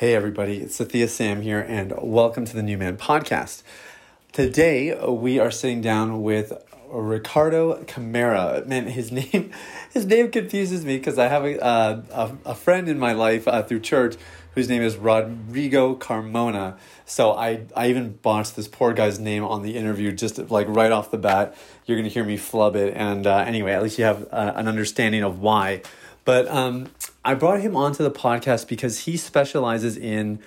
Hey, everybody, it's Sathiya Sam here, and welcome to the New Man Podcast. Today, we are sitting down with Ricardo Camara. Man, his name, his name confuses me because I have a, uh, a, a friend in my life uh, through church whose name is Rodrigo Carmona. So I, I even botched this poor guy's name on the interview just like right off the bat. You're going to hear me flub it. And uh, anyway, at least you have uh, an understanding of why. But um, I brought him onto the podcast because he specializes in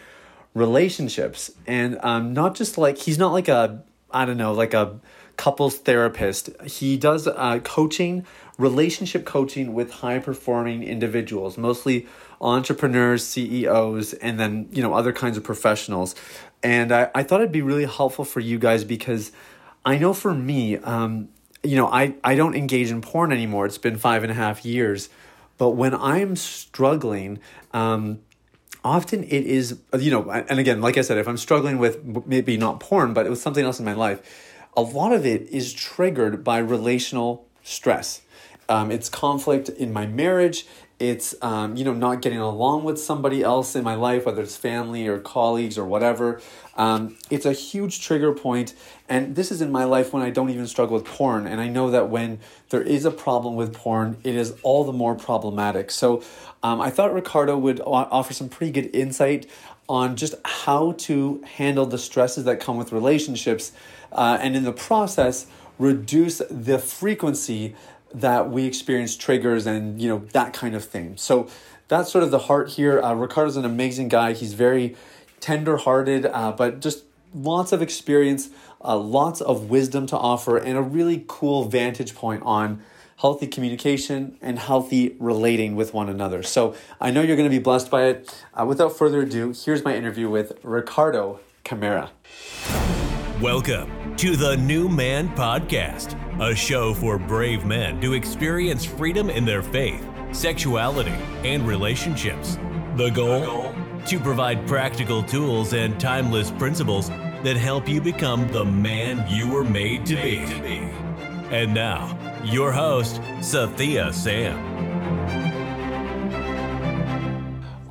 relationships and um, not just like, he's not like a, I don't know, like a couples therapist. He does uh, coaching, relationship coaching with high performing individuals, mostly entrepreneurs, CEOs, and then, you know, other kinds of professionals. And I, I thought it'd be really helpful for you guys because I know for me, um, you know, I, I don't engage in porn anymore. It's been five and a half years. But when I'm struggling, um, often it is, you know, and again, like I said, if I'm struggling with maybe not porn, but it was something else in my life, a lot of it is triggered by relational stress. Um, it's conflict in my marriage. It's um, you know not getting along with somebody else in my life, whether it's family or colleagues or whatever. Um, it's a huge trigger point, and this is in my life when I don't even struggle with porn, and I know that when there is a problem with porn, it is all the more problematic. So, um, I thought Ricardo would offer some pretty good insight on just how to handle the stresses that come with relationships uh, and in the process reduce the frequency that we experience triggers and you know that kind of thing. So that's sort of the heart here. Uh, ricardo's an amazing guy. He's very tender-hearted uh, but just lots of experience uh, lots of wisdom to offer and a really cool vantage point on healthy communication and healthy relating with one another. So i know you're going to be blessed by it. Uh, without further ado here's my interview with ricardo camara. Welcome to the New Man Podcast, a show for brave men to experience freedom in their faith, sexuality, and relationships. The goal? To provide practical tools and timeless principles that help you become the man you were made to be. And now, your host, Sathiya Sam.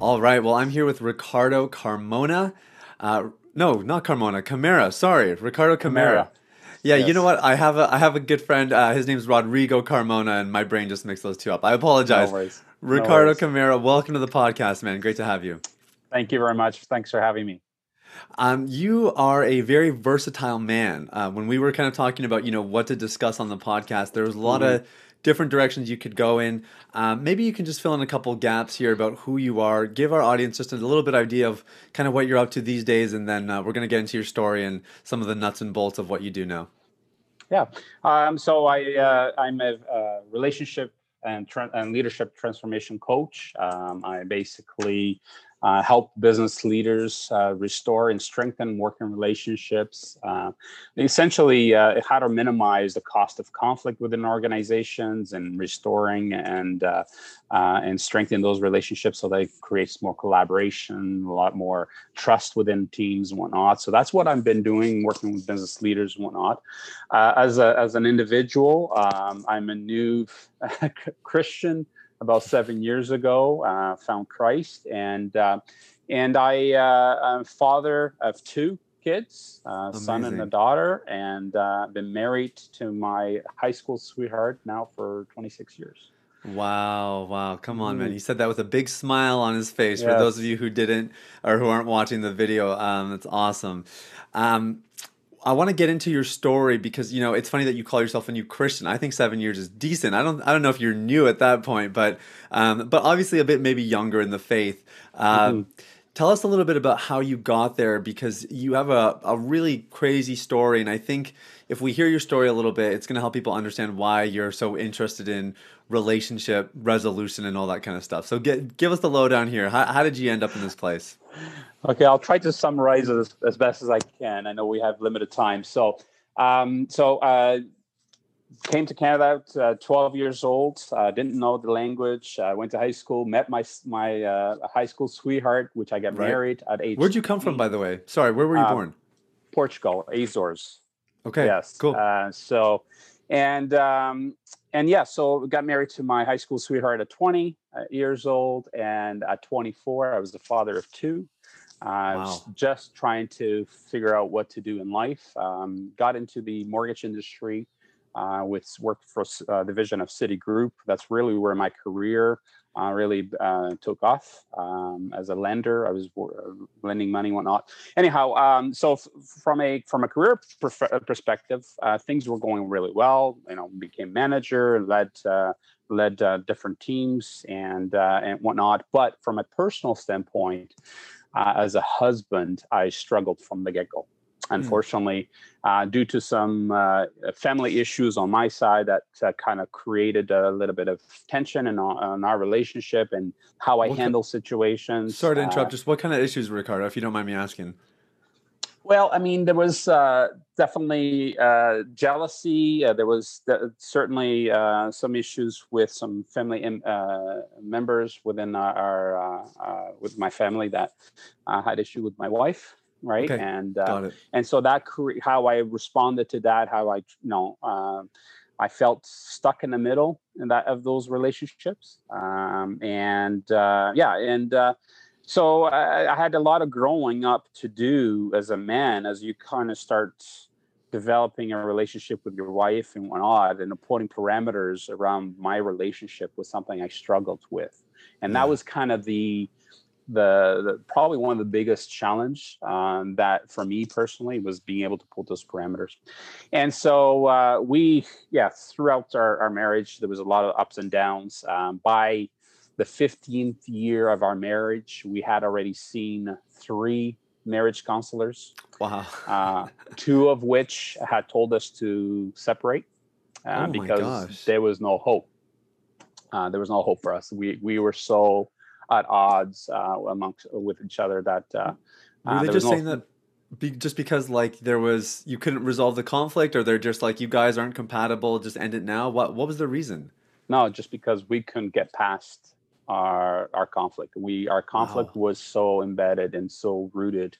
All right, well, I'm here with Ricardo Carmona. Uh, no, not Carmona. Camara. Sorry, Ricardo Camara. Yeah, yes. you know what? I have a I have a good friend. Uh, his name's Rodrigo Carmona, and my brain just mixed those two up. I apologize. No worries. Ricardo no Camara, welcome to the podcast, man. Great to have you. Thank you very much. Thanks for having me. Um, you are a very versatile man. Uh, when we were kind of talking about, you know, what to discuss on the podcast, there was a lot mm-hmm. of different directions you could go in. Um, maybe you can just fill in a couple gaps here about who you are. Give our audience just a little bit idea of kind of what you're up to these days, and then uh, we're going to get into your story and some of the nuts and bolts of what you do now. Yeah. Um, so I uh, I'm a uh, relationship and, tra- and leadership transformation coach. Um, I basically uh, help business leaders uh, restore and strengthen working relationships. Uh, essentially, uh, how to minimize the cost of conflict within organizations and restoring and uh, uh, and strengthen those relationships so that it creates more collaboration, a lot more trust within teams and whatnot. So that's what I've been doing, working with business leaders and whatnot. as a as an individual, um, I'm a new Christian about seven years ago, uh, found Christ, and uh, and I uh, am father of two kids, uh, son and a daughter, and uh, been married to my high school sweetheart now for 26 years. Wow, wow. Come on, man. Mm. You said that with a big smile on his face. Yes. For those of you who didn't or who aren't watching the video, um, that's awesome. Um, I want to get into your story because you know it's funny that you call yourself a new Christian. I think seven years is decent. I don't I don't know if you're new at that point, but um, but obviously a bit maybe younger in the faith. Uh, mm-hmm. Tell us a little bit about how you got there because you have a, a really crazy story, and I think if we hear your story a little bit, it's going to help people understand why you're so interested in relationship resolution and all that kind of stuff. So get, give us the lowdown here. How, how did you end up in this place? Okay, I'll try to summarize as, as best as I can. I know we have limited time. So, um, so uh, came to Canada at uh, 12 years old. Uh, didn't know the language. I went to high school. Met my my uh, high school sweetheart, which I got right. married at age. Where'd you come from, by the way? Sorry, where were you um, born? Portugal, Azores. Okay. Yes. Cool. Uh, so, and um, and yeah, so got married to my high school sweetheart at 20 uh, years old, and at 24, I was the father of two. I Wow. was just trying to figure out what to do in life. Um, got into the mortgage industry, uh, with worked for uh, division of Citigroup. That's really where my career uh, really uh, took off um, as a lender. I was uh, lending money, whatnot. Anyhow, um, so f- from a from a career uh, perspective, things were going really well. You know, became manager, led led different teams and and whatnot. But from a personal standpoint, as a husband, I struggled from the get go. Unfortunately, uh, due to some uh, family issues on my side, that uh, kind of created a little bit of tension in our, in our relationship and how I What handle situations. Sorry to Uh, interrupt. Just what kind of issues, Ricardo, if you don't mind me asking? Well, I mean, there was uh, definitely uh, jealousy. Uh, there was th- certainly uh, some issues with some family im- uh, members within our, our uh, uh, with my family that uh, had issue with my wife, right? Okay, And uh, and so that how I responded to that, how I you know um, I felt stuck in the middle in that of those relationships, um, and uh, yeah, and uh, so I, I had a lot of growing up to do as a man as you kind of start developing a relationship with your wife and whatnot, and putting parameters around my relationship was something I struggled with, and Yeah. that was kind of the the, the probably one of the biggest challenge um, that for me personally was being able to pull those parameters and so uh, we yeah throughout our, our marriage there was a lot of ups and downs um, by the 15th year of our marriage we had already seen three marriage counselors Wow. uh, two of which had told us to separate uh, Oh because gosh. there was no hope. Uh, there was no hope for us. We we were so at odds uh, amongst with each other that uh, Were uh, they there just no- saying that be, just because like there was you couldn't resolve the conflict, or they're just like you guys aren't compatible, just end it now? What what was the reason? No, just because we couldn't get past our our conflict. We our conflict was so embedded and so rooted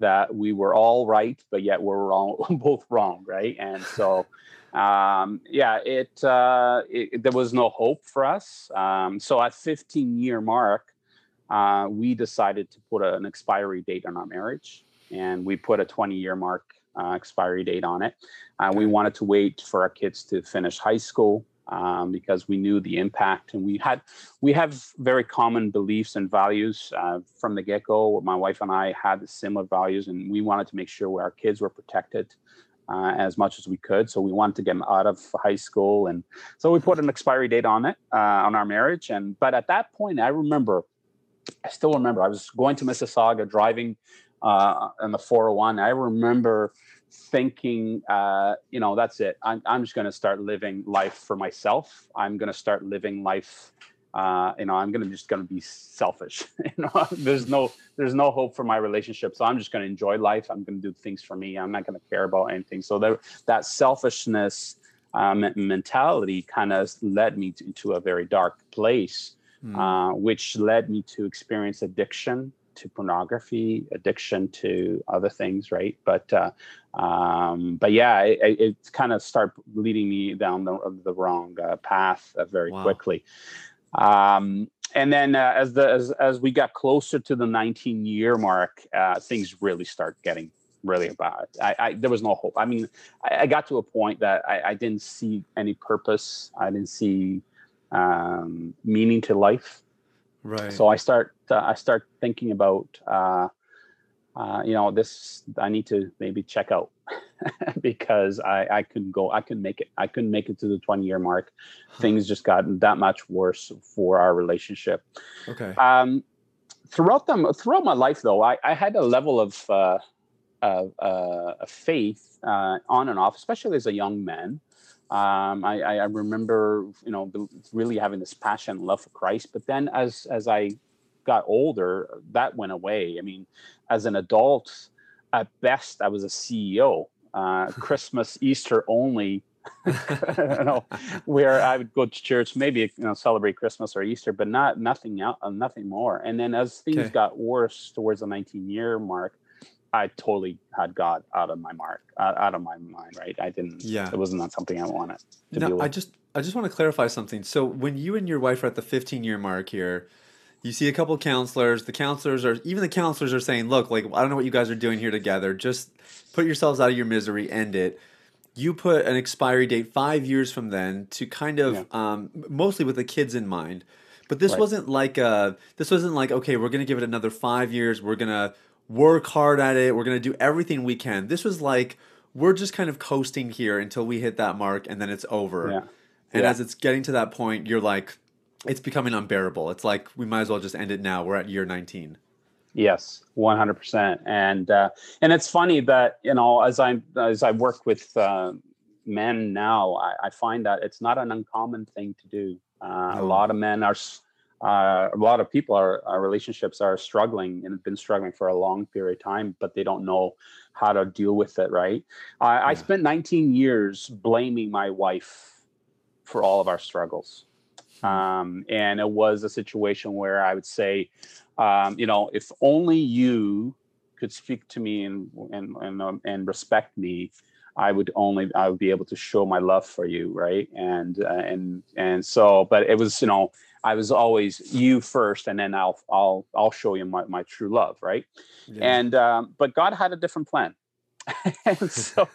that we were all right, but yet we're wrong, both wrong, right? And so, um, yeah, it, uh, it there was no hope for us. Um, so at 15 year mark, uh, we decided to put a- an expiry date on our marriage, and we put a 20 year mark uh, expiry date on it. Uh, We wanted to wait for our kids to finish high school um, because we knew the impact, and we had we have very common beliefs and values uh, from the get go. My wife and I had similar values, and we wanted to make sure our kids were protected. Uh, as much as we could, so we wanted to get them out of high school, and so we put an expiry date on it uh, on our marriage. And but at that point, I remember I still remember I was going to Mississauga driving uh, on the 401. I remember thinking, uh, you know, that's it. I'm, I'm just going to start living life for myself. I'm going to start living life. Uh, you know, I'm gonna just gonna be selfish. you know, there's no there's no hope for my relationship, so I'm just gonna enjoy life. I'm gonna do things for me. I'm not gonna care about anything. So there, that selfishness um, mentality kind of led me to, to a very dark place Hmm. uh, which led me to experience addiction to pornography, addiction to other things, right? But uh, um, but yeah, it, it, it kind of started leading me down the, the wrong uh, path uh, very Wow. quickly. Um, and then uh, as the as, as we got closer to the 19 year mark, uh, things really start getting really bad. I, I there was no hope. I mean, I, I got to a point that I, I didn't see any purpose. I didn't see um, meaning to life. right. So I start uh, I start thinking about uh, uh, you know this I need to maybe check out because I I couldn't go I couldn't make it I couldn't make it to the 20 year mark. Huh. Things just got that much worse for our relationship. okay. Um, throughout them throughout my life though I, I had a level of uh, of, uh, of faith uh, on and off, especially as a young man. Um, I, I I remember, you know, really having this passion, and love for Christ. But then, as as I got older, that went away. I mean, as an adult, at best, I was a CEO. Uh, Christmas, Easter only. you know, where I would go to church, maybe you know, celebrate Christmas or Easter, but not nothing out, uh, nothing more. And then as things Okay. got worse towards the 19 year mark, I totally had God out of my mark, uh, out of my mind. Right? I didn't. Yeah. It was not something I wanted to Now, deal with. I just I just want to clarify something. So when you and your wife are at the 15 year mark here, You see a couple counselors. The counselors are even the counselors are saying, "Look, like I don't know what you guys are doing here together. Just put yourselves out of your misery. End it." You put an expiry date five years from then to kind of Yeah. um, mostly with the kids in mind. But this Right. wasn't like uh this wasn't like okay, we're gonna give it another five years. We're gonna work hard at it. We're gonna do everything we can. This was like we're just kind of coasting here until we hit that mark, and then it's over. Yeah. And Yeah. as it's getting to that point, you're like, it's becoming unbearable. It's like we might as well just end it now. We're at year 19. Yes, one hundred percent. And uh, and it's funny that you know as I as I work with uh, men now, I, I find that it's not an uncommon thing to do. Uh, A lot of men are, uh, a lot of people are, our relationships are struggling and have been struggling for a long period of time, but they don't know how to deal with it. Right? I, I spent nineteen years blaming my wife for all of our struggles. Um, and it was a situation where I would say, um, you know, if only you could speak to me and and and, um, and respect me, I would only I would be able to show my love for you, right? And uh, and and so, but it was you know I was always you first, and then I'll I'll I'll show you my, my true love, right? Yeah. And um, but God had a different plan. and so,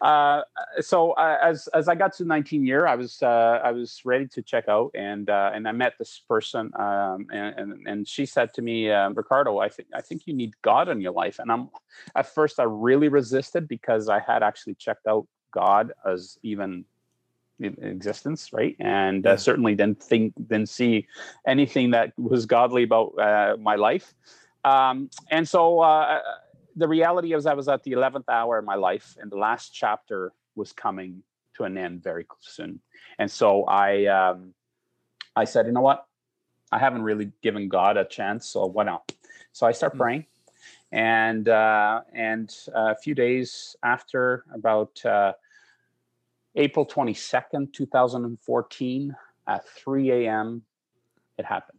uh, so uh, as as I got to 19 year, I was uh, I was ready to check out, and uh, and I met this person, um, and, and and she said to me, uh, Ricardo, I think I think you need God in your life. And I'm at first I really resisted because I had actually checked out God as even in existence, right? And Yeah. uh, certainly didn't think didn't see anything that was godly about uh, my life. Um, and so uh, the reality is, I was at the 11th hour of my life, and the last chapter was coming to an end very soon. And so I, um, I said, you know what? I haven't really given God a chance, so why not? So I start Hmm. praying, and uh, and a few days after, about uh, April 22nd, 2014, at 3 a.m., it happened.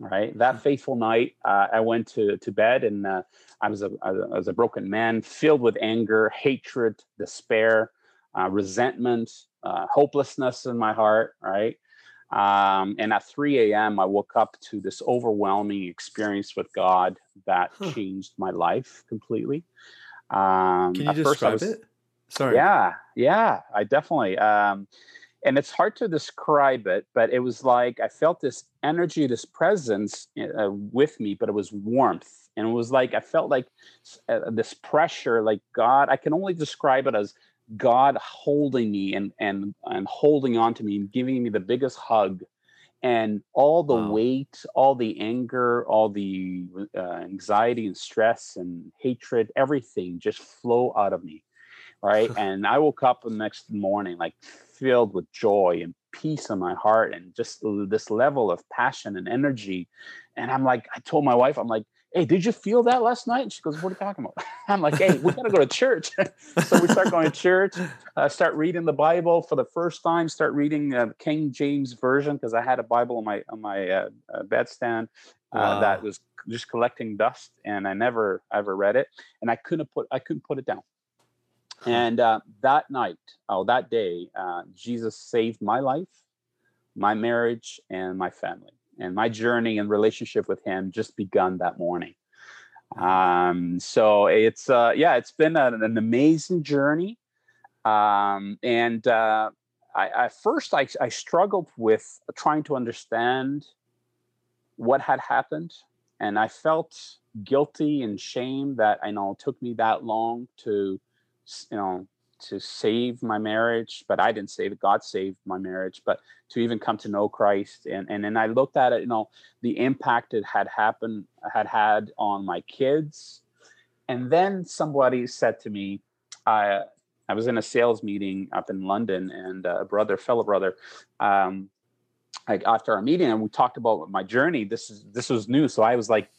Right. That faithful night, uh, I went to, to bed and uh, I, was a, I was a broken man filled with anger, hatred, despair, uh, resentment, uh, hopelessness in my heart. Right. Um, and at 3 a.m., I woke up to this overwhelming experience with God that Huh. changed my life completely. Um, Can you at first I describe was- it? Sorry. yeah, yeah, I definitely. Um, and it's hard to describe it, but it was like I felt this energy, this presence uh, with me, but it was warmth, and it was like I felt like uh, this pressure, like God. I can only describe it as God holding me and and and holding on to me and giving me the biggest hug, and all the Wow. weight, all the anger, all the uh, anxiety and stress and hatred, everything just flow out of me right? and I woke up the next morning like filled with joy and peace in my heart and just this level of passion and energy. And I'm like, I told my wife, I'm like, hey, did you feel that last night? And she goes, what are you talking about? I'm like, hey, we gotta go to church. so we start going to church, uh, start reading the Bible for the first time, start reading uh, King James version because I had a Bible on my on my uh, uh, bedstand uh, that was just collecting dust, and I never ever read it, and I couldn't put I couldn't put it down. And uh, that night, oh, that day, uh, Jesus saved my life, my marriage, and my family. And my journey and relationship with Him just begun that morning. Um, so it's uh, yeah, it's been an, an amazing journey. Um, and uh, I, at first, I, I struggled with trying to understand what had happened, and I felt guilty and shame that I know it took me that long to you know to save my marriage but i didn't save it god saved my marriage but to even come to know christ and and then i looked at it you know the impact it had happened had had on my kids and then somebody said to me i i was in a sales meeting up in london and a brother fellow brother um like after our meeting and we talked about my journey this is this was new so i was like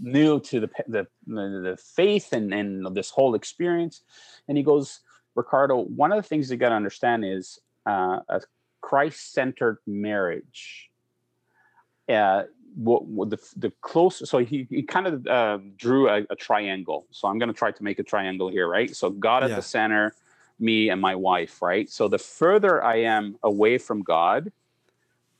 new to the the, the, faith and, and this whole experience and he goes ricardo one of the things you got to understand is uh, a christ-centered marriage uh, what, what the, the close so he, he kind of uh, drew a, a triangle so i'm going to try to make a triangle here right so god at Yeah. the center me and my wife right so the further i am away from god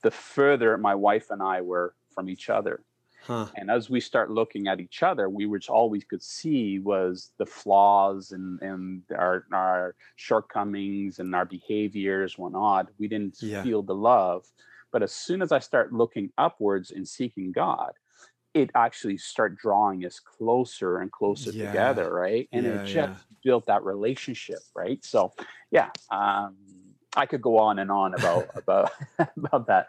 the further my wife and i were from each other. Huh. And as we start looking at each other, we which all we could see was the flaws and and our our shortcomings and our behaviors, whatnot. We didn't Yeah. feel the love. But as soon as I start looking upwards and seeking God, it actually start drawing us closer and closer Yeah. together, right? And Yeah, it just built that relationship, right? So yeah, um, I could go on and on about about about that,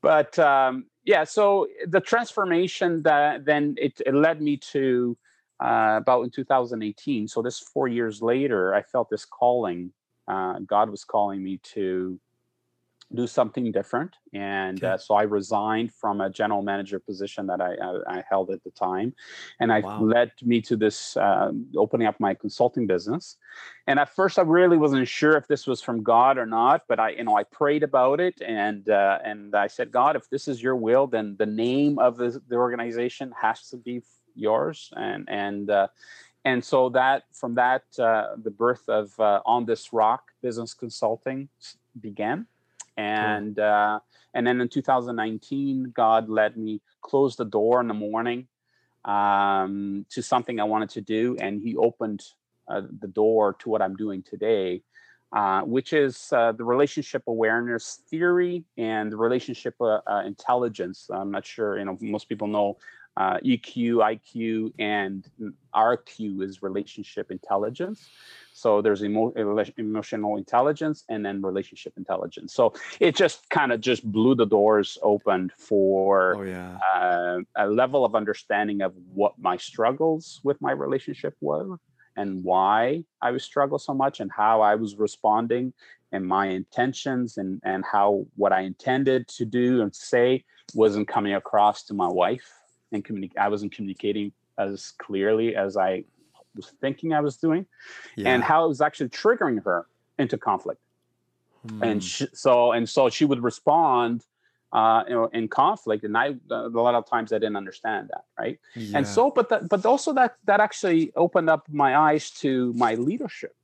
but um, yeah. So the transformation that then it, it led me to uh, about in 2018. So this four years later, I felt this calling. Uh, God was calling me to do something different, and Okay. uh, so I resigned from a general manager position that I, I, I held at the time, and I Wow. led me to this uh, opening up my consulting business. And at first, I really wasn't sure if this was from God or not, but I, you know, I prayed about it, and uh, and I said, God, if this is Your will, then the name of the, the organization has to be yours, and and uh, and so that from that uh, the birth of uh, on this rock business consulting began and uh, and then in 2019 god let me close the door in the morning um, to something i wanted to do and he opened uh, the door to what i'm doing today uh, which is uh, the relationship awareness theory and the relationship uh, uh, intelligence. I'm not sure you know most people know uh, EQ, IQ, and RQ is relationship intelligence. So there's emo- emotional intelligence and then relationship intelligence. So it just kind of just blew the doors open for Oh yeah. uh, a level of understanding of what my struggles with my relationship were and why I was struggle so much and how I was responding and my intentions and and how what I intended to do and say wasn't coming across to my wife and communi- I wasn't communicating as clearly as I was thinking I was doing Yeah. and how it was actually triggering her into conflict Hmm. and she, so and so she would respond uh you know in conflict and i a lot of times i didn't understand that right yeah. and so but that but also that that actually opened up my eyes to my leadership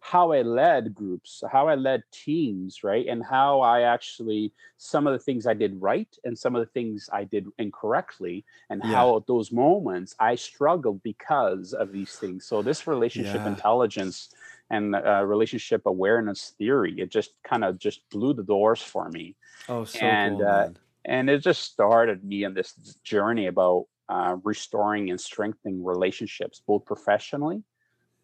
how i led groups how i led teams right and how i actually some of the things i did right and some of the things i did incorrectly and Yeah. how at those moments i struggled because of these things so this relationship Yeah. intelligence and uh, relationship awareness theory it just kind of just blew the doors for me oh, so and, cool, uh, and it just started me on this journey about uh, restoring and strengthening relationships both professionally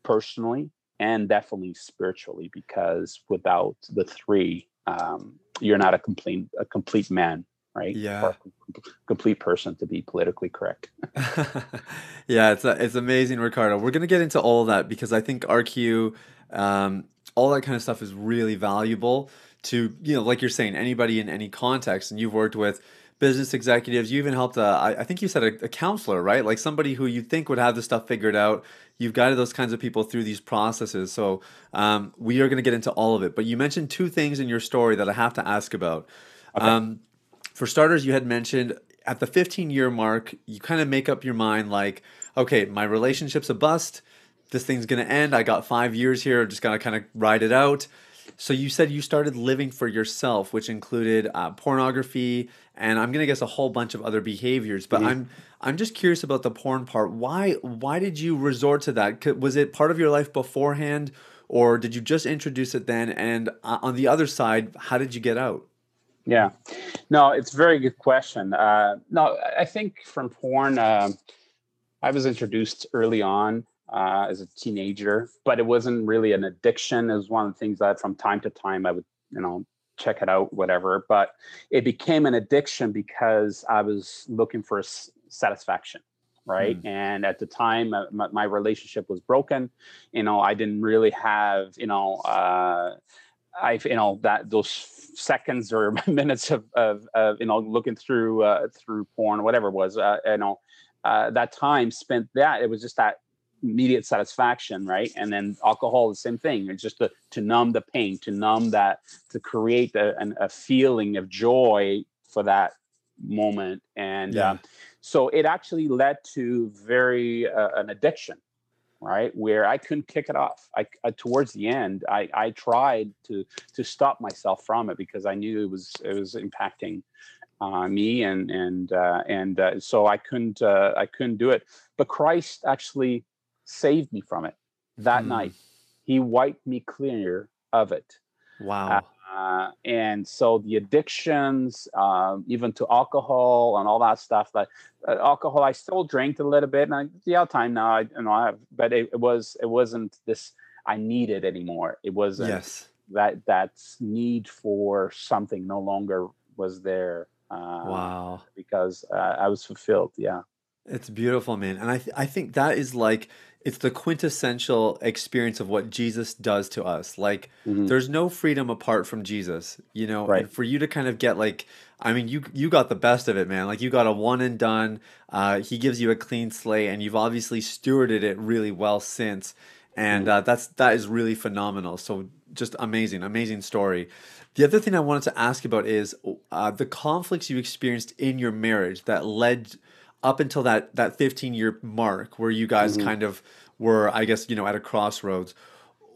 personally and definitely spiritually because without the three um, you're not a complete a complete man right Yeah. or a complete person to be politically correct yeah, it's it's amazing, Ricardo. We're gonna get into all that because I think RQ, um, all that kind of stuff is really valuable to you know, like you're saying, anybody in any context. And you've worked with business executives. You even helped. A, I, I think you said a, a counselor, right? Like somebody who you think would have this stuff figured out. You've guided those kinds of people through these processes. So um, we are going to get into all of it. But you mentioned two things in your story that I have to ask about. Um, for starters, you had mentioned at the 15 year mark, you kind of make up your mind like, okay, my relationship's a bust. This thing's going to end. I got five years here. I'm just going to kind of ride it out. So you said you started living for yourself, which included uh, pornography and I'm going to guess a whole bunch of other behaviors. But I'm I'm just curious about the porn part. Why why did you resort to that? Was it part of your life beforehand, or did you just introduce it then? And uh, on the other side, how did you get out? Yeah, no, it's a very good question. Uh, no, I- I think from porn, um I was introduced early on uh, as a teenager, but it wasn't really an addiction. It was one of the things that from time to time I would, you know, check it out, whatever. But it became an addiction because I was looking for s- satisfaction. Right. And at the time, uh, my, my relationship was broken. You know, I didn't really have, you know, uh, I, you know, that those seconds or minutes of, of, of you know, looking through, uh, through porn, whatever it was, uh, you know, uh, that time spent that it was just that immediate satisfaction, right? And then alcohol, the same thing. It's just to, to numb the pain, to numb that, to create a, an, a feeling of joy for that moment. And Yeah. um, so it actually led to very uh, an addiction, right? Where I couldn't kick it off. I, I towards the end, I, I tried to to stop myself from it because I knew it was it was impacting uh, me and and uh, and uh, so I couldn't uh, I couldn't do it. But Christ actually saved me from it that Hmm. night. He wiped me clear of it. Wow. Uh, and so the addictions, um, even to alcohol and all that stuff. Like uh, alcohol, I still drank a little bit, and I, the other time now, I you know, I have, but it, it was it wasn't this I needed anymore. It wasn't yes. that that need for something no longer was there. Uh, Wow. Because uh, I was fulfilled. Yeah. It's beautiful, man. And I th- I think that is like it's the quintessential experience of what Jesus does to us. Like Mhm. there's no freedom apart from Jesus, you know. Right. And for you to kind of get like I mean, you you got the best of it, man. Like you got a one and done. Uh, he gives you a clean slate, and you've obviously stewarded it really well since. And uh, that's that is really phenomenal. So just amazing, amazing story. The other thing I wanted to ask about is uh, the conflicts you experienced in your marriage that led up until that that 15 year mark where you guys kind of were i guess you know at a crossroads.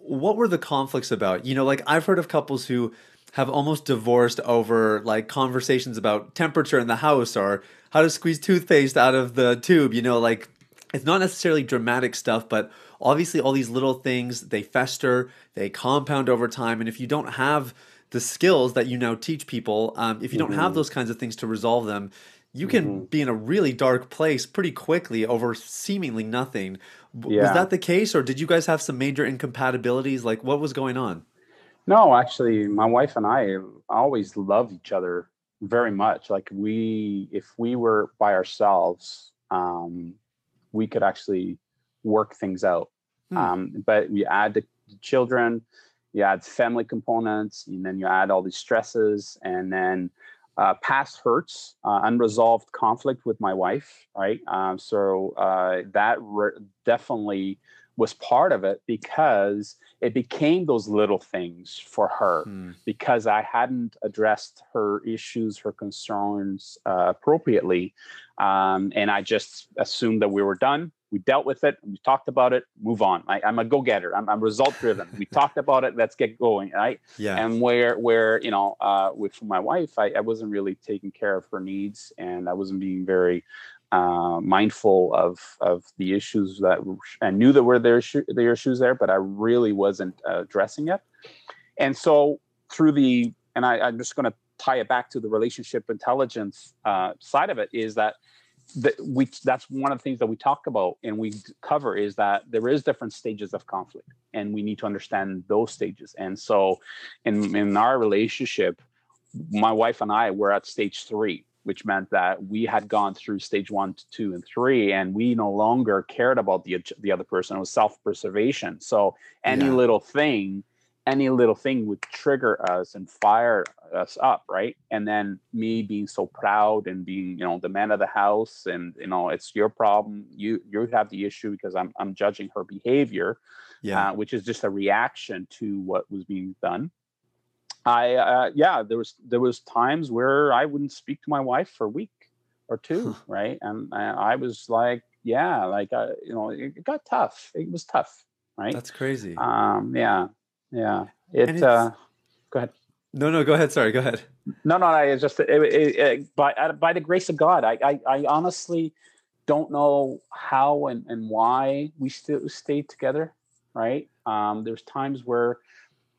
What were the conflicts about? You know like i've heard of couples who have almost divorced over like conversations about temperature in the house or how to squeeze toothpaste out of the tube you know like it's not necessarily dramatic stuff but obviously all these little things they fester they compound over time and if you don't have the skills that you now teach people um, if you don't have those kinds of things to resolve them you can be in a really dark place pretty quickly over seemingly nothing W- was that the case or did you guys have some major incompatibilities like what was going on No, actually, my wife and I always loved each other very much. Like we, if we were by ourselves, um, we could actually work things out. Hmm. Um, but we add the children, you add family components, and then you add all these stresses, and then uh, past hurts, uh, unresolved conflict with my wife, right? Um, so uh, that re- definitely was part of it because it became those little things for her Hmm. because I hadn't addressed her issues, her concerns uh, appropriately. Um, and I just assumed that we were done. We dealt with it. We talked about it. Move on. I, I'm a go-getter. I'm, I'm result-driven. we talked about it. Let's get going. Right. yeah And where, where you know, uh, with my wife, I, I wasn't really taking care of her needs, and I wasn't being very uh, mindful of of the issues that I knew that were there issu- there issues there, but I really wasn't uh, addressing it. And so through the and I, I'm just going to tie it back to the relationship intelligence uh, side of it is that that we that's one of the things that we talk about and we cover is that there is different stages of conflict and we need to understand those stages. And so in in our relationship my wife and i were at stage three which meant that we had gone through stage one two and three and we no longer cared about the the other person. It was self-preservation. So any Yeah. little thing any little thing would trigger us and fire us up right? And then me being so proud and being you know the man of the house and you know it's your problem you you have the issue because i'm i'm judging her behavior yeah. uh, which is just a reaction to what was being done. I uh, yeah there was there was times where i wouldn't speak to my wife for a week or two right? And uh, i was like yeah like uh, you know it, it got tough. It was tough right? That's crazy. Um yeah yeah it uh go ahead no no go ahead sorry go ahead no, no, i just it, it, it, by uh, by the grace of God. I, I, I honestly don't know how and, and why we still stayed together. Right. Um, there's times where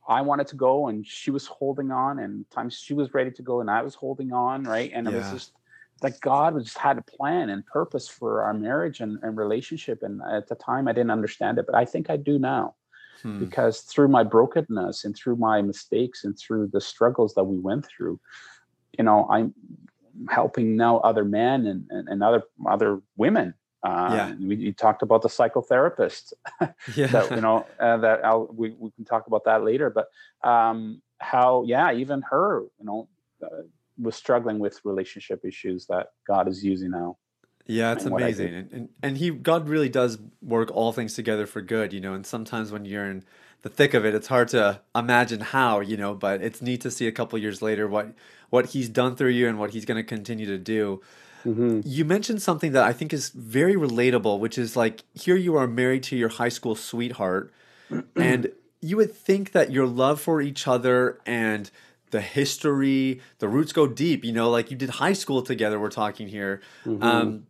I wanted to go and she was holding on, and times she was ready to go and I was holding on. Right. And it was just like God was just had a plan and purpose for our marriage and, and relationship. And at the time, I didn't understand it, but I think I do now Hmm. because through my brokenness and through my mistakes and through the struggles that we went through you know i'm helping now other men and, and, and other other women uh, Yeah. we, you talked about the psychotherapist yeah that you know uh, that I'll, we, we can talk about that later but um how yeah even her you know uh, was struggling with relationship issues that god is using now Yeah, it's and what I amazing. And, and and he God really does work all things together for good, you know, and sometimes when you're in the thick of it, it's hard to imagine how, you know, but it's neat to see a couple years later what what he's done through you and what he's going to continue to do. You mentioned something that I think is very relatable, which is like here you are married to your high school sweetheart and you would think that your love for each other and the history, the roots go deep. You know, like you did high school together. We're talking here. Mm-hmm. Um,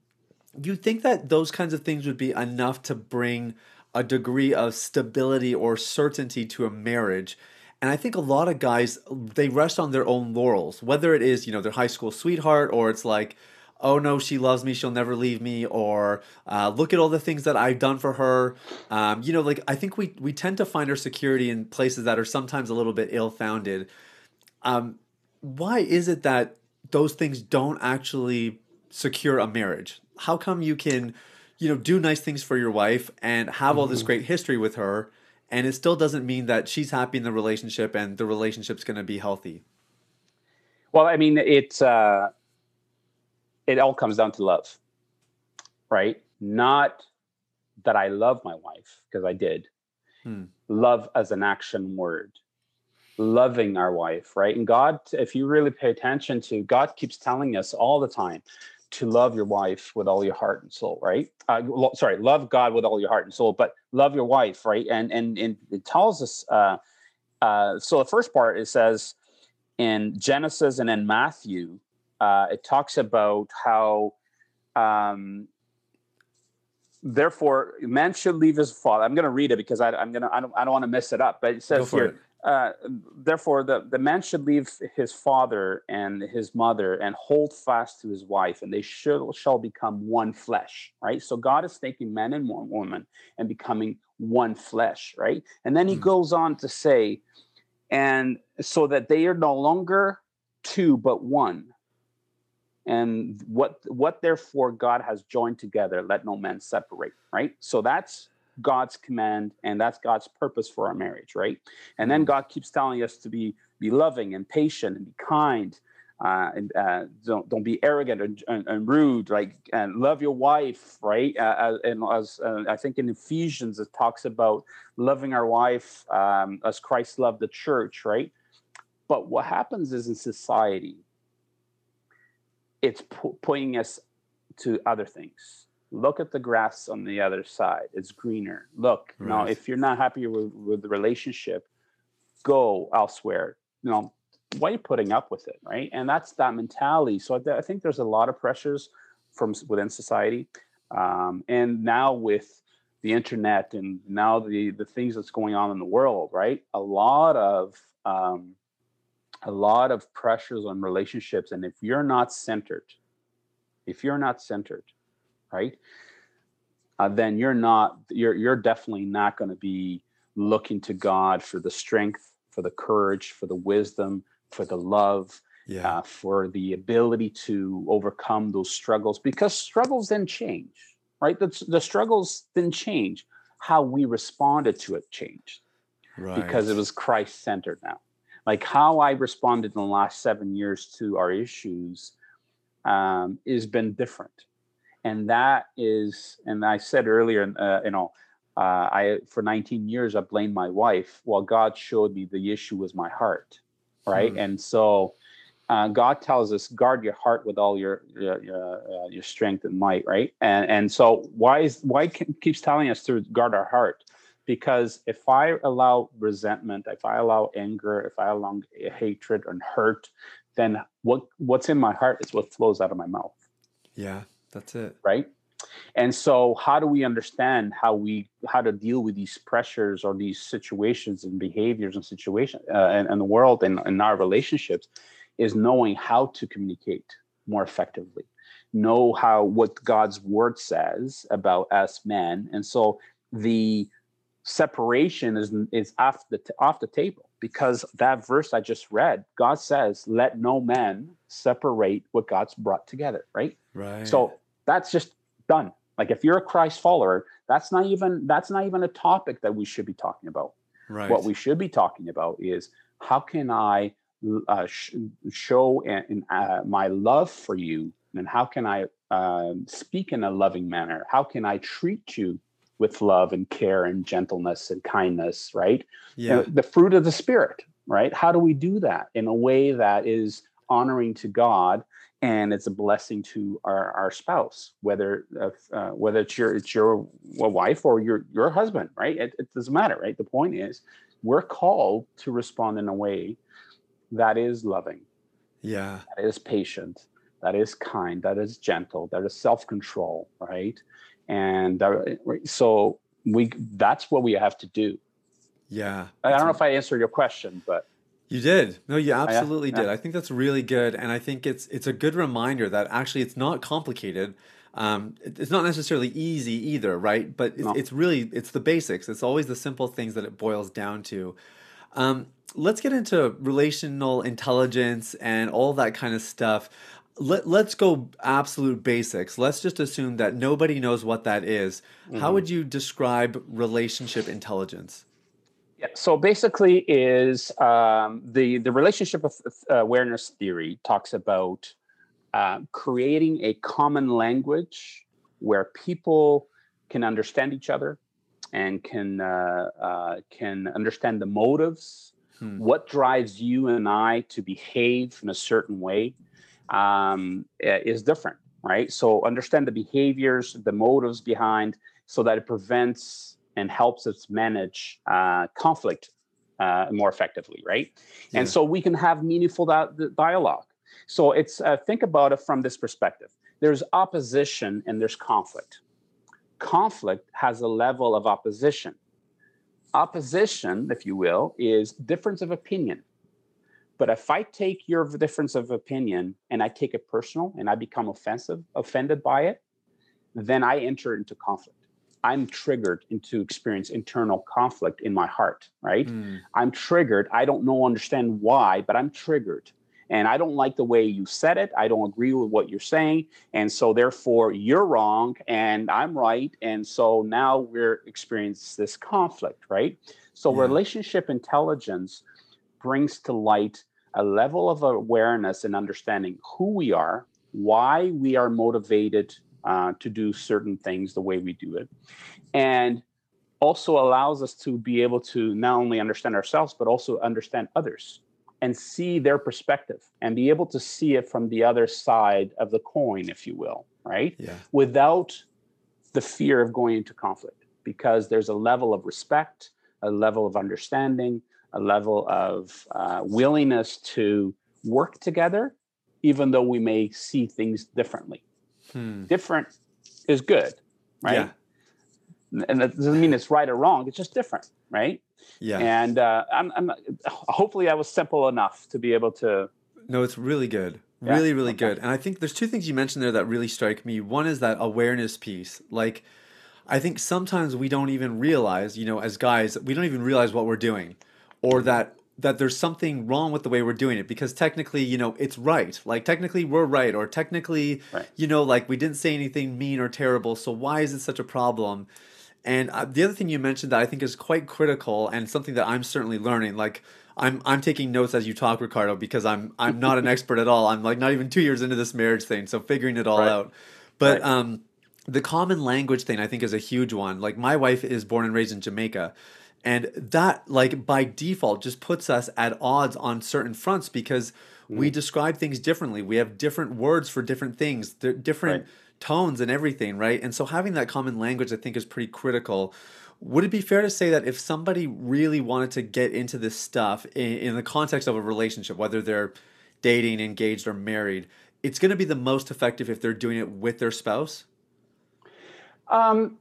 you think that those kinds of things would be enough to bring a degree of stability or certainty to a marriage? And I think a lot of guys they rest on their own laurels, whether it is you know their high school sweetheart or it's like oh no, she loves me, she'll never leave me, or uh, look at all the things that I've done for her. Um, you know, like I think we we tend to find our security in places that are sometimes a little bit ill founded. Um, why is it that those things don't actually secure a marriage? How come you can, you know, do nice things for your wife and have all this mm-hmm. great history with her, and it still doesn't mean that she's happy in the relationship and the relationship's going to be healthy? Well, I mean, it's. Uh it all comes down to love, right? Not that I love my wife, because I did. Hmm. Love as an action word, loving our wife, right? And God, if you really pay attention to, God keeps telling us all the time to love your wife with all your heart and soul, right? Uh, lo- sorry, love God with all your heart and soul, but love your wife, right? And and and it tells us. Uh, uh, so the first part it says in Genesis and in Matthew uh, it talks about how um, therefore man should leave his father i'm going to read it because I, am going to i don't, I don't want to mess it up but it says here it. Uh, therefore the, the man should leave his father and his mother and hold fast to his wife and they shall, shall become one flesh right? So god is taking man and woman and becoming one flesh right? And then he mm. goes on to say and so that they are no longer two but one. And what what therefore god has joined together let no man separate right? So that's god's command and that's god's purpose for our marriage right and then mm-hmm. god keeps telling us to be be loving and patient and be kind uh, and uh, don't don't be arrogant and, and, and, rude like and love your wife right uh, and as uh, i think in ephesians it talks about loving our wife um, as christ loved the church right but what happens is in society it's po- pointing us to other things. Look at the grass on the other side; it's greener. Look, right. now if you're not happy with, with the relationship, go elsewhere. You know, why are you putting up with it, right? And that's that mentality. So I, I think there's a lot of pressures from within society, um, and now with the internet and now the the things that's going on in the world, right? A lot of um, a lot of pressures on relationships and if you're not centered if you're not centered right? Uh, then you're not you're you're definitely not going to be looking to god for the strength for the courage for the wisdom for the love yeah. uh, for the ability to overcome those struggles because struggles then change right? The, the struggles then change. How we responded to it changed right. because it was christ centered now. Like how I responded in the last seven years to our issues um, has been different, and that is, and I said earlier, uh, you know, uh, I for 19 years I blamed my wife, while God showed me the issue was my heart, right, hmm. and so. Uh, God tells us guard your heart with all your your, your, uh, your strength and might, right? And and so why is why keeps telling us to guard our heart? because if I allow resentment, if I allow anger, if I allow hatred and hurt, then what what's in my heart is what flows out of my mouth. Yeah, that's it. Right. And so, how do we understand how we how to deal with these pressures or these situations and behaviors and situations uh, in, in the world and in our relationships? Is knowing how to communicate more effectively, know how what God's word says about us men, and so the separation is is off the off the table because that verse I just read, God says, "Let no man separate what God's brought together." Right. Right. So that's just done. Like if you're a Christ follower, that's not even that's not even a topic that we should be talking about. Right. What we should be talking about is how can I uh, sh- show uh, my love for you, and how can I uh, speak in a loving manner? How can I treat you with love and care and gentleness and kindness, right? Yeah. the fruit of the spirit, right? How do we do that in a way that is honoring to God and it's a blessing to our, our spouse, whether uh, whether it's your it's your wife or your your husband, right? It, it doesn't matter, right? The point is, we're called to respond in a way that is loving, Yeah. that is patient, that is kind, that is gentle, that is self-control, right? And uh, so we that's what we have to do. Yeah. I don't know if I answered your question, but You did. No, you yeah? absolutely did. Yeah. I think that's really good, and I think it's it's a good reminder that actually it's not complicated. Um, it- it's not necessarily easy either, right? But it's, No. it's really it's the basics. It's always the simple things that it boils down to. Um, let's get into relational intelligence and all that kind of stuff. Let, let's go absolute basics. Let's just assume that nobody knows what that is. Mm-hmm. How would you describe relationship intelligence? Yeah. So basically, is um, the the relationship of uh, awareness theory talks about uh, creating a common language where people can understand each other and can uh, uh, can understand the motives, Hmm. what drives you and I to behave in a certain way um, is different, right? So understand the behaviors, the motives behind, so that it prevents and helps us manage uh, conflict uh, more effectively, right? Yeah. And so we can have meaningful di- dialogue. So it's uh, think about it from this perspective. There's opposition and there's conflict. Conflict has a level of opposition. Opposition, if you will, is difference of opinion. But if I take your difference of opinion and I take it personal and I become offensive, offended by it, then I enter into conflict. I'm triggered into experience internal conflict in my heart, right? Hmm. I'm triggered. I don't know, understand why, but I'm triggered. And I don't like the way you said it. I don't agree with what you're saying. And so therefore you're wrong and I'm right. And so now we're experiencing this conflict, right? So Yeah. relationship intelligence brings to light a level of awareness and understanding who we are, why we are motivated uh, to do certain things the way we do it, and also allows us to be able to not only understand ourselves, but also understand others and see their perspective and be able to see it from the other side of the coin, if you will, right? Yeah. Without the fear of going into conflict, because there's a level of respect, a level of understanding, a level of uh, willingness to work together, even though we may see things differently. Hmm. Different is good, right? Yeah. And that doesn't mean it's right or wrong. It's just different, right? Yeah. And uh, I'm, I'm hopefully I was simple enough to be able to. No, it's really good. Yeah? Really, really Okay. good. And I think there's two things you mentioned there that really strike me. One is that awareness piece. Like, I think sometimes we don't even realize, you know, as guys, we don't even realize what we're doing or that that there's something wrong with the way we're doing it because technically, you know, it's right. Like technically we're right or technically, Right. you know, like we didn't say anything mean or terrible. So why is it such a problem? And uh, the other thing you mentioned that I think is quite critical and something that I'm certainly learning, like I'm I'm taking notes as you talk, Ricardo, because I'm I'm not an expert at all. I'm like not even two years into this marriage thing, so figuring it all Right. out. But Right. um, the common language thing I think is a huge one. Like my wife is born and raised in Jamaica, and that like by default just puts us at odds on certain fronts because we describe things differently. We have different words for different things. Different Right. tones and everything, right? And so having that common language, I think, is pretty critical. Would it be fair to say that if somebody really wanted to get into this stuff in, in the context of a relationship, whether they're dating, engaged, or married, it's going to be the most effective if they're doing it with their spouse? Um,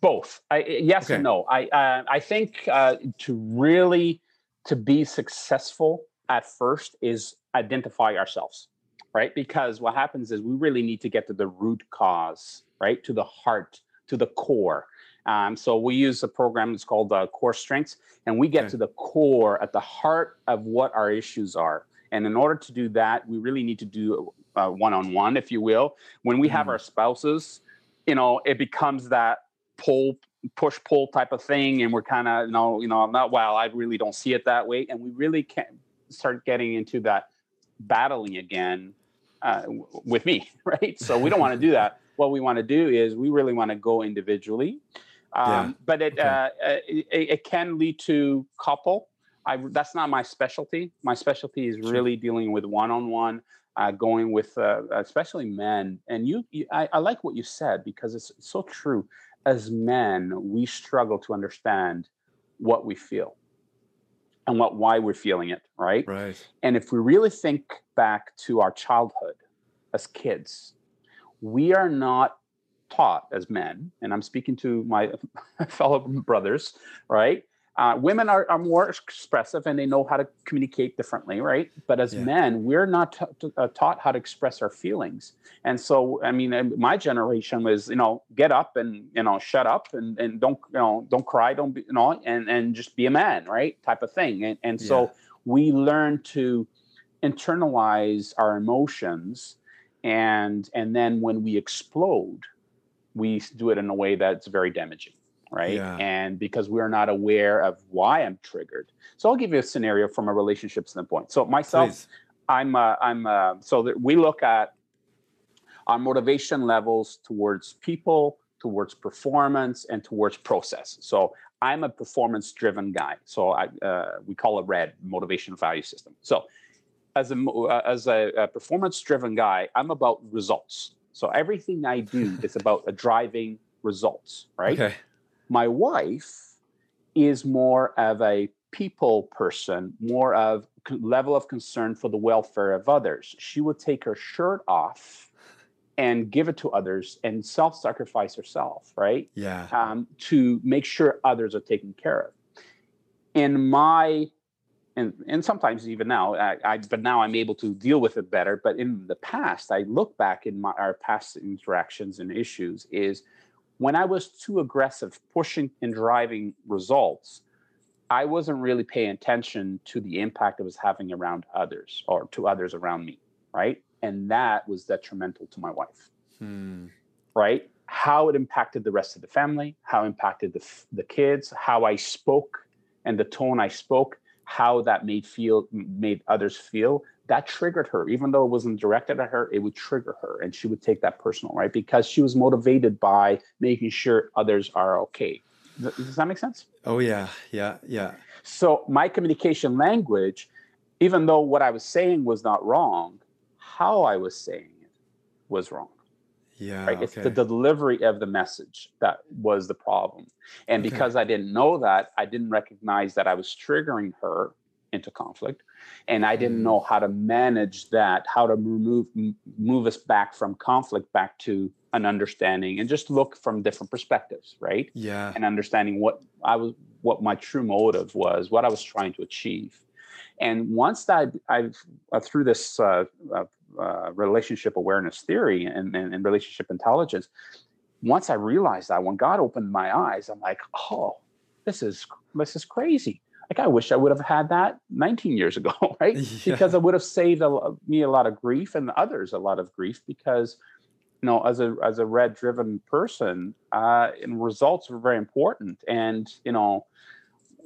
both. I, yes Okay. and no. I uh, I think uh, to really to be successful at first is identify ourselves, right? Because what happens is we really need to get to the root cause, right? To the heart, to the core. Um, so we use a program that's called uh, Core Strengths, and we get Okay. to the core at the heart of what our issues are. And in order to do that, we really need to do uh, one-on-one, if you will. When we have Mm. our spouses, you know, it becomes that pull, push, pull type of thing, and we're kind of, you know, you know, I'm not well. I really don't see it that way, and we really can't start getting into that battling again uh, w- with me, right? So we don't want to do that. What we want to do is we really want to go individually, um, Yeah. but it, Okay. uh, uh, it it can lead to couple. I, that's not my specialty. My specialty is really dealing with one-on-one, uh, going with uh, especially men. And you, you I, I like what you said because it's so true. As men, we struggle to understand what we feel. and what why we're feeling it, right? Right. And if we really think back to our childhood as kids, we are not taught as men, and I'm speaking to my fellow brothers, right? Uh, women are, are more expressive and they know how to communicate differently, right? But as Yeah. men, we're not t- uh, taught how to express our feelings. And so, I mean, my generation was, you know, get up and, you know, shut up and, and don't, you know, don't cry, don't be, you know, and, and just be a man, right? Type of thing. And, and so Yeah. we learn to internalize our emotions. And, and then when we explode, we do it in a way that's very damaging right? Yeah. and because we're not aware of why i'm triggered. So i'll give you a scenario from a relationship standpoint. So myself Please. i'm uh, i'm uh, so that we look at our motivation levels towards people towards performance and towards process. So i'm a performance driven guy. So i uh, we call it red motivation value system. So as a uh, as a, a performance driven guy i'm about results. So everything i do is about a driving results right? Okay. My wife is more of a people person, more of level of concern for the welfare of others. She would take her shirt off and give it to others and self-sacrifice herself, right? Yeah. Um, to make sure others are taken care of. In my and and sometimes even now, I, I but now I'm able to deal with it better. But in the past, I look back in my our past interactions and issues is when I was too aggressive, pushing and driving results, I wasn't really paying attention to the impact it was having around others or to others around me, right? And that was detrimental to my wife, Hmm. right? How it impacted the rest of the family, how impacted the the kids, how I spoke and the tone I spoke, how that made feel made others feel. That triggered her, even though it wasn't directed at her. It would trigger her, and she would take that personal, right? Because she was motivated by making sure others are okay. Does does that make sense? Oh yeah. Yeah. Yeah. So my communication language, even though what I was saying was not wrong, how I was saying it was wrong. Yeah. Right? It's the delivery of the message that was the problem. And Okay. because I didn't know that, I didn't recognize that I was triggering her into conflict. And I didn't Mm. know how to manage that, how to remove move us back from conflict back to an understanding and just look from different perspectives, right? yeah. and understanding what I was, what my true motive was, what I was trying to achieve. And once that I've uh, through this uh, uh, uh, relationship awareness theory and, and, and relationship intelligence, once I realized that, when God opened my eyes, I'm like, oh, this is this is crazy. Like I wish I would have had that 19 years ago, right? Yeah. Because it would have saved a, me a lot of grief and others a lot of grief because you know as a as a red driven person uh and results are very important and you know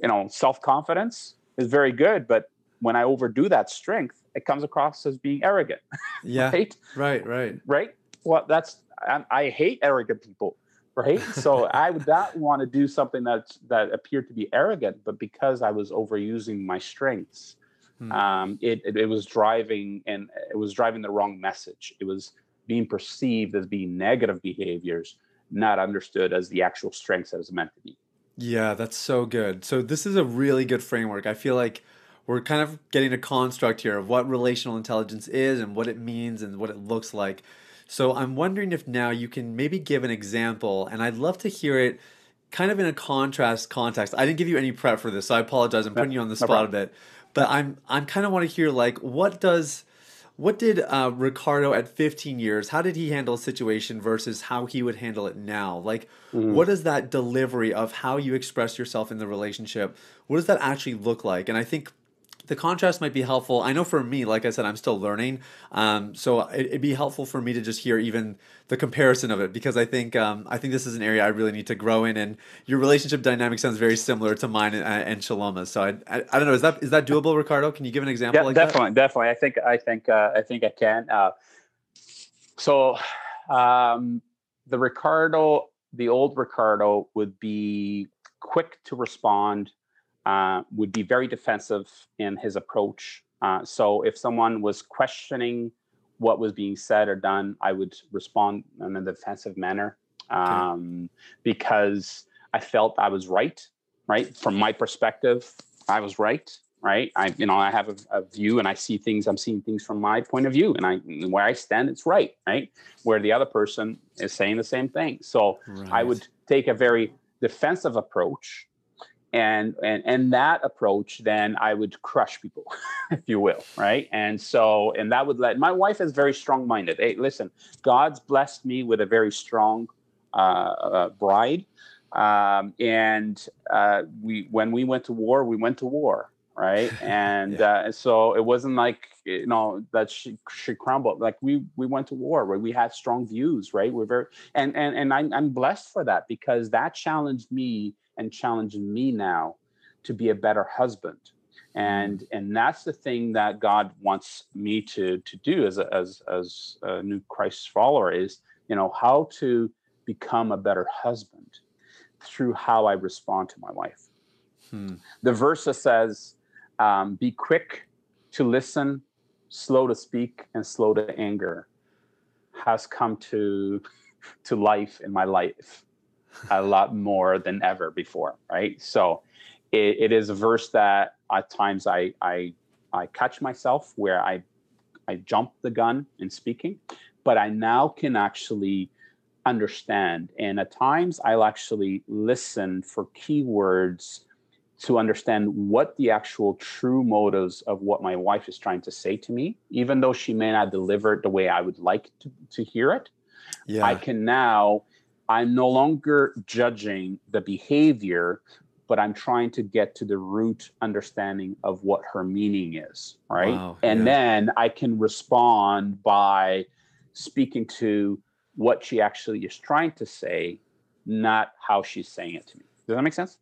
you know self-confidence is very good but when i overdo that strength it comes across as being arrogant Yeah. right Right. Right. right well that's I, I hate arrogant people right so i would not want to do something that's that appeared to be arrogant but because i was overusing my strengths Hmm. um, it, it it was driving and it was driving the wrong message. It was being perceived as being negative behaviors, not understood as the actual strengths that it was meant to be. Yeah, that's so good. So this is a really good framework. I feel like we're kind of getting a construct here of what relational intelligence is and what it means and what it looks like. So I'm wondering if now you can maybe give an example, and I'd love to hear it kind of in a contrast context. I didn't give you any prep for this, so I apologize. I'm putting you on the spot a bit, but I'm I'm kind of want to hear like what does what did uh, Ricardo at 15 years? How did he handle a situation versus how he would handle it now? Like, what is that delivery of how you express yourself in the relationship? What does that actually look like? And I think the contrast might be helpful. I know for me, like I said, I'm still learning, um, so it, it'd be helpful for me to just hear even the comparison of it because I think um, I think this is an area I really need to grow in. And your relationship dynamic sounds very similar to mine and, and Shaloma's. So I, I, I don't know. Is that is that doable, Ricardo? Can you give an example? Yeah, like that? definitely, definitely. I think I think uh, I think I can. Uh, so um, the Ricardo, the old Ricardo, would be quick to respond, uh, would be very defensive in his approach. Uh, so if someone was questioning what was being said or done, I would respond in a defensive manner um, because I felt I was right. Right from my perspective, I was right. right? I, you know, I have a, a, view and I see things, I'm seeing things from my point of view and I, where I stand, it's right, right? Where the other person is saying the same thing. So right. I would take a very defensive approach and, and, and that approach, then I would crush people, if you will. Right. And so, and that would let, my wife is very strong minded. Hey, listen, God's blessed me with a very strong uh, uh, bride. Um, and uh, we, when we went to war, we went to war right and yeah. uh, so it wasn't like you know that she she crumbled like we we went to war where we had strong views right we're very and and and I'm, I'm blessed for that because that challenged me and challenged me now to be a better husband and mm. and that's the thing that god wants me to to do as a, as as a new christ follower is you know how to become a better husband through how i respond to my wife hmm. the verse that says um, be quick to listen, slow to speak, and slow to anger has come to to life in my life a lot more than ever before. Right. So it, it is a verse that at times I I I catch myself where I I jump the gun in speaking, but I now can actually understand. And at times I'll actually listen for keywords to understand what the actual true motives of what my wife is trying to say to me, even though she may not deliver it the way I would like to, to hear it. Yeah. I can now, I'm no longer judging the behavior, but I'm trying to get to the root understanding of what her meaning is. Right. Wow. And yeah. then I can respond by speaking to what she actually is trying to say, not how she's saying it to me. Does that make sense?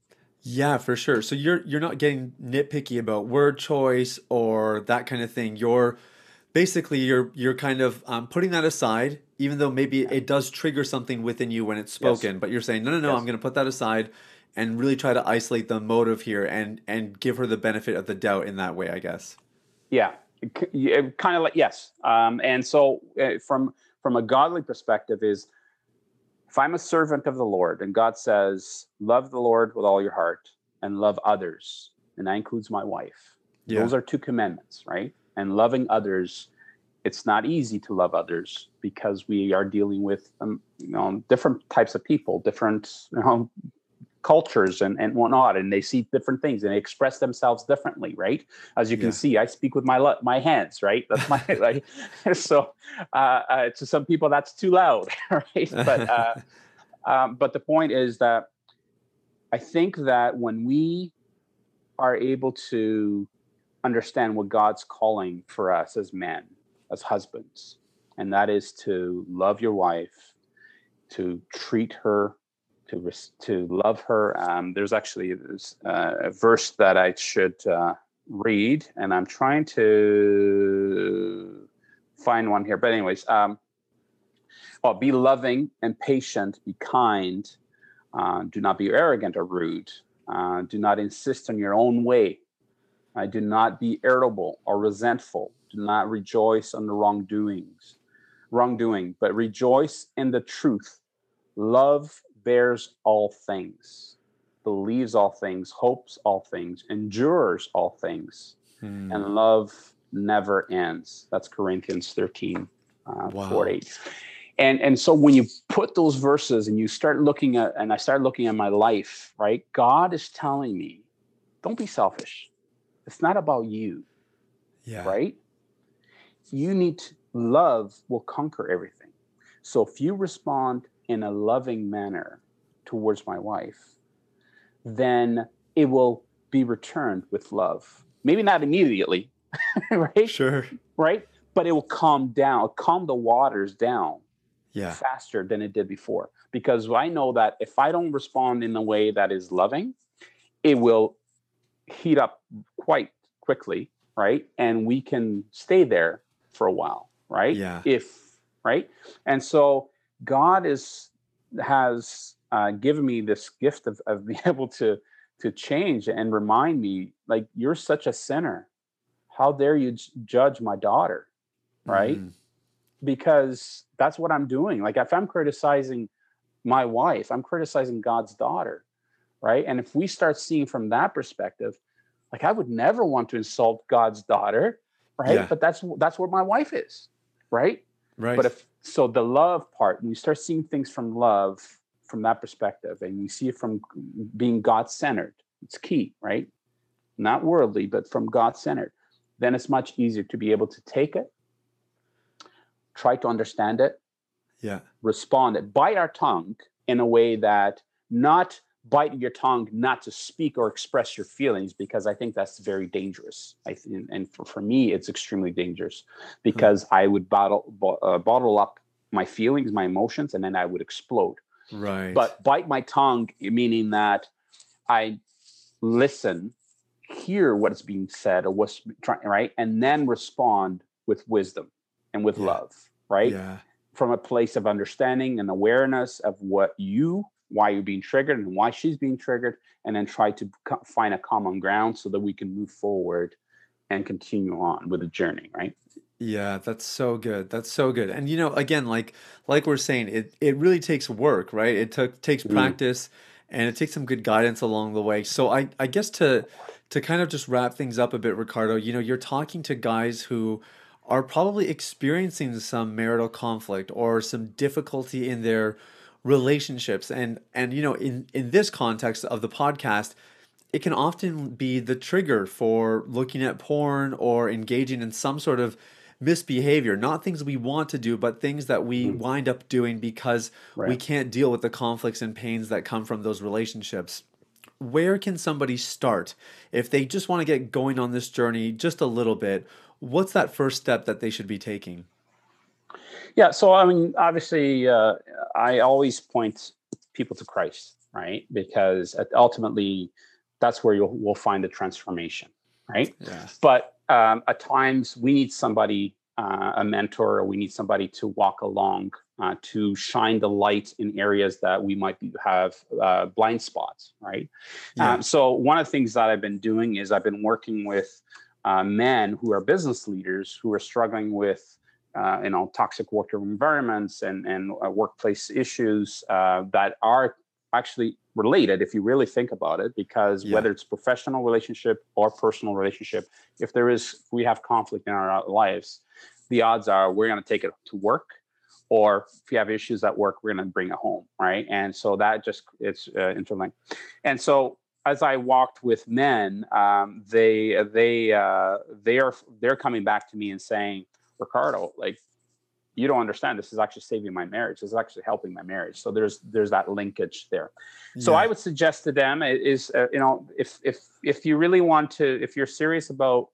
Yeah, for sure. So you're you're not getting nitpicky about word choice or that kind of thing. You're basically you're you're kind of um, putting that aside, even though maybe it does trigger something within you when it's spoken. Yes. But you're saying no, no, no. Yes. I'm going to put that aside and really try to isolate the motive here and and give her the benefit of the doubt in that way. I guess. Yeah, kind of like yes. Um, and so uh, from from a godly perspective is if I'm a servant of the Lord and God says, love the Lord with all your heart and love others, and that includes my wife, yeah. those are two commandments, right? And loving others, it's not easy to love others because we are dealing with um, you know different types of people, different you know cultures and, and whatnot and they see different things and they express themselves differently right? As you can yeah. see i speak with my my hands right? That's my like so uh, uh, to some people that's too loud right? But uh, um, but the point is that i think that when we are able to understand what god's calling for us as men as husbands and that is to love your wife to treat her to to love her. Um, there's actually uh, a verse that I should uh, read, and I'm trying to find one here. But anyways, um, well, be loving and patient, be kind. Uh, do not be arrogant or rude. Uh, do not insist on your own way. Do not be irritable or resentful. Do not rejoice on the wrongdoings, wrongdoing, but rejoice in the truth. Love bears all things, believes all things, hopes all things, endures all things, hmm. and love never ends. That's Corinthians 13, uh, wow. 48. And, and so when you put those verses and you start looking at, and I start looking at my life, right? God is telling me, don't be selfish. It's not about you. Yeah. Right? You need to, love will conquer everything. So if you respond in a loving manner towards my wife, then it will be returned with love. Maybe not immediately, right? Sure. Right? But it will calm down, calm the waters down yeah. faster than it did before. Because I know that if I don't respond in a way that is loving, it will heat up quite quickly, right? And we can stay there for a while, right? Yeah. If right. And so God is has uh, given me this gift of, of being able to to change and remind me like you're such a sinner how dare you j- judge my daughter right mm. because that's what i'm doing like if i'm criticizing my wife i'm criticizing god's daughter right and if we start seeing from that perspective Like I would never want to insult God's daughter, right? Yeah. But that's that's what my wife is, right? Right. But if so, the love part, when you start seeing things from love, from that perspective, and you see it from being God centered, it's key, right? Not worldly, but from God centered, then it's much easier to be able to take it, try to understand it, yeah. respond it, bite our tongue in a way that not bite your tongue not to speak or express your feelings because I think that's very dangerous. I think, and for, for me, it's extremely dangerous because I would bottle bo- uh, bottle up my feelings, my emotions, and then I would explode. Right. But bite my tongue, meaning that I listen, hear what's being said or what's trying right, and then respond with wisdom and with Yeah. love, right? Yeah. From a place of understanding and awareness of what you, why you're being triggered, and why she's being triggered, and then try to find a common ground so that we can move forward and continue on with the journey, right? Yeah, that's so good. That's so good. And you know, again, like like we're saying, it it really takes work, right? It took takes Mhm. practice and it takes some good guidance along the way. So I I guess to to kind of just wrap things up a bit, Ricardo, you know, you're talking to guys who are probably experiencing some marital conflict or some difficulty in their relationships. And and you know in in this context of the podcast it can often be the trigger for looking at porn or engaging in some sort of misbehavior. Not things we want to do but things that we hmm. wind up doing because we can't deal with the conflicts and pains that come from those relationships. Where can somebody start? If they just want to get going on this journey just a little bit what's that first step that they should be taking Yeah. So, I mean, obviously, uh, I always point people to Christ, right? Because ultimately, that's where you'll will find the transformation, right? yeah But um, at times, we need somebody, uh, a mentor, or we need somebody to walk along uh, to shine the light in areas that we might be, have uh, blind spots, right? Yeah. Um, so, one of the things that I've been doing is I've been working with uh, men who are business leaders who are struggling with uh, you know toxic work environments and and uh, workplace issues uh, that are actually related if you really think about it because Yeah. whether it's professional relationship or personal relationship if there is we have conflict in our lives the odds are we're going to take it to work or if you have issues at work we're going to bring it home right and so that just it's uh, interlinked and so as I walked with men, um, they they uh, they are they're coming back to me and saying, Ricardo, like you don't understand. This is actually saving my marriage. This is actually helping my marriage. So there's there's that linkage there. So I would suggest to them is uh, you know if if if you really want to if you're serious about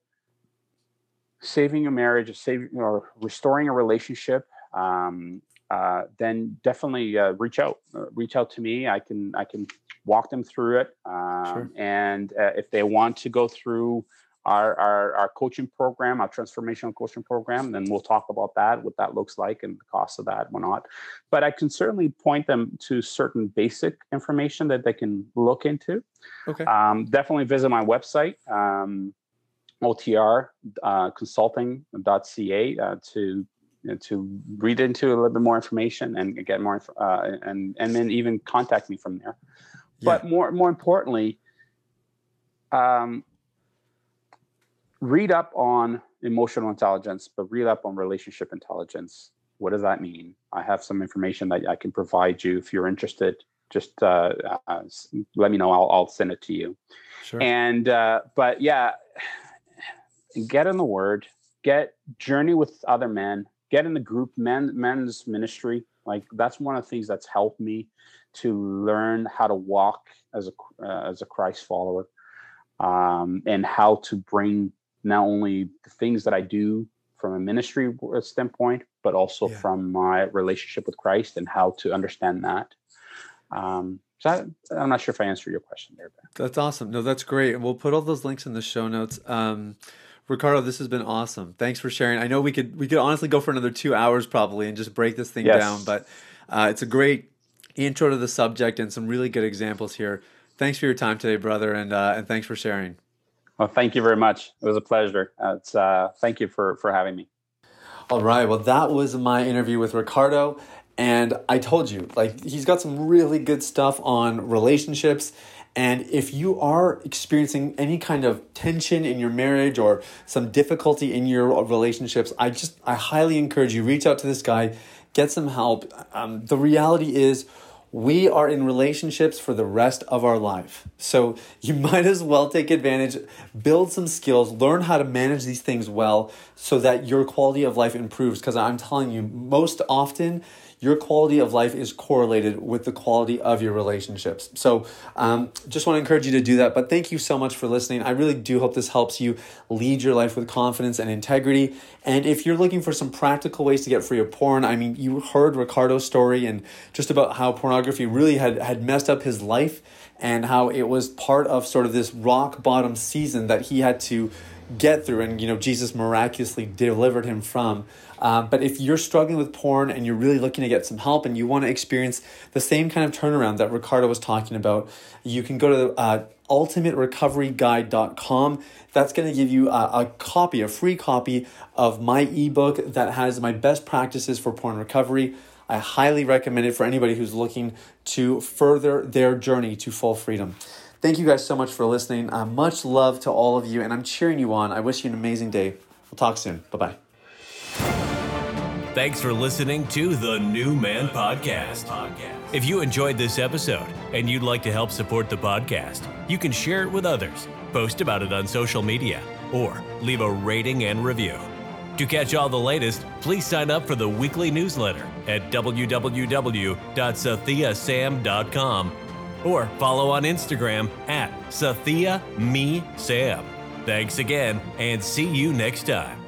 saving a marriage or saving or restoring a relationship um, uh, then definitely uh, reach out uh, reach out to me i can i can walk them through it um, Sure. and uh, if they want to go through our, our our coaching program our transformational coaching program then we'll talk about that what that looks like and the cost of that whatnot. But i can certainly point them to certain basic information that they can look into. Okay. Um, definitely visit my website, um, OTR uh, consulting.ca uh, to know, to read into a little bit more information and get more, uh, and and then even contact me from there. But more more importantly, um, read up on emotional intelligence, but read up on relationship intelligence. What does that mean? I have some information that I can provide you if you're interested. Just uh, uh, let me know. I'll, I'll send it to you. sure And uh, but yeah, get in the Word, get journey with other men, get in the group men men's ministry. Like that's one of the things that's helped me to learn how to walk as a uh, as a Christ follower, um, and how to bring not only the things that I do from a ministry standpoint, but also Yeah. from my relationship with Christ and how to understand that. Um, so I, I'm not sure if I answered your question there. Ben. That's awesome. No, that's great. And we'll put all those links in the show notes. Um, Ricardo, this has been awesome. Thanks for sharing. I know we could we could honestly go for another two hours probably and just break this thing Yes. down, but uh, it's a great intro to the subject and some really good examples here. Thanks for your time today, brother, and uh, and thanks for sharing. Well, thank you very much. It was a pleasure. It's uh, thank you for for having me. All right. Well, that was my interview with Ricardo. And I told you, like, he's got some really good stuff on relationships. And if you are experiencing any kind of tension in your marriage or some difficulty in your relationships, I just, I highly encourage you, reach out to this guy, get some help. Um, the reality is, we are in relationships for the rest of our life. So you might as well take advantage, build some skills, learn how to manage these things well so that your quality of life improves. Because I'm telling you, most often, your quality of life is correlated with the quality of your relationships. So, um, just want to encourage you to do that. But thank you so much for listening. I really do hope this helps you lead your life with confidence and integrity. And if you're looking for some practical ways to get free of porn, I mean, you heard Ricardo's story and just about how pornography really had, had messed up his life and how it was part of sort of this rock bottom season that he had to get through and you know jesus miraculously delivered him from. Uh, but if you're struggling with porn and you're really looking to get some help and you want to experience the same kind of turnaround that ricardo was talking about you can go to uh, ultimaterecoveryguide.com that's going to give you a, a copy a free copy of my ebook that has my best practices for porn recovery. I highly recommend it for anybody who's looking to further their journey to full freedom. Thank you guys so much for listening. Uh, much love to all of you, and I'm cheering you on. I wish you an amazing day. We'll talk soon. Bye bye. Thanks for listening to the New Man Podcast. If you enjoyed this episode and you'd like to help support the podcast, you can share it with others, post about it on social media, or leave a rating and review. To catch all the latest, please sign up for the weekly newsletter at www.sathiyasam.com or follow on Instagram at Sathiya Me Sam. Thanks again and see you next time.